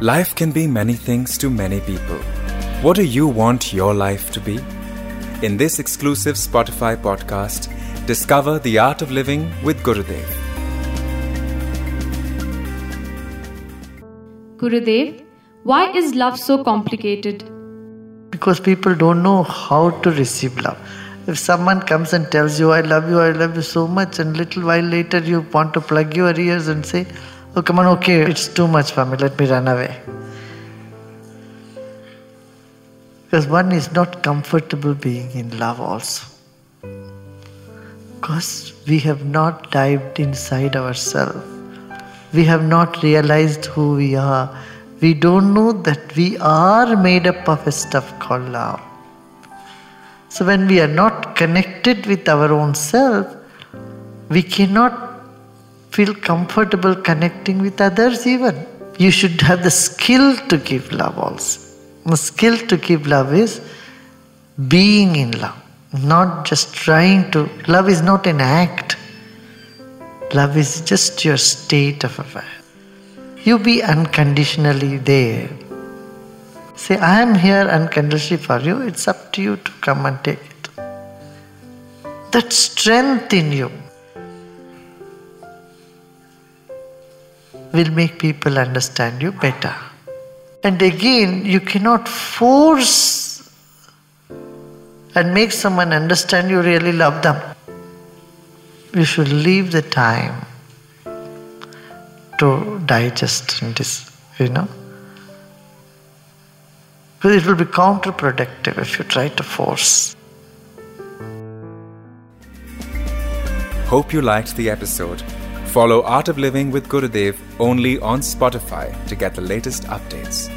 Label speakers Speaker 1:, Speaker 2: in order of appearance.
Speaker 1: Life can be many things to many people. What do you want your life to be? In this exclusive Spotify podcast, discover the art of living with Gurudev.
Speaker 2: Gurudev, why is love so complicated?
Speaker 3: Because people don't know how to receive love. If someone comes and tells you, I love you, I love you so much, and little while later you want to plug your ears and say, Oh, come on, okay, it's too much for me, let me run away. Because one is not comfortable being in love also. Because we have not dived inside ourselves. We have not realized who we are. We don't know that we are made up of a stuff called love. So when we are not connected with our own self, we cannot feel comfortable connecting with others even. You should have the skill to give love also. The skill to give love is being in love, not just trying to. Love is not an act, love is just your state of affair. You be unconditionally there. Say, I am here unconditionally for you, it's up to you to come and take it. That strength in you will make people understand you better. And again, you cannot force and make someone understand you really love them. You should leave the time to digest this, you know. Because it will be counterproductive if you try to force.
Speaker 1: Hope you liked the episode. Follow Art of Living with Gurudev only on Spotify to get the latest updates.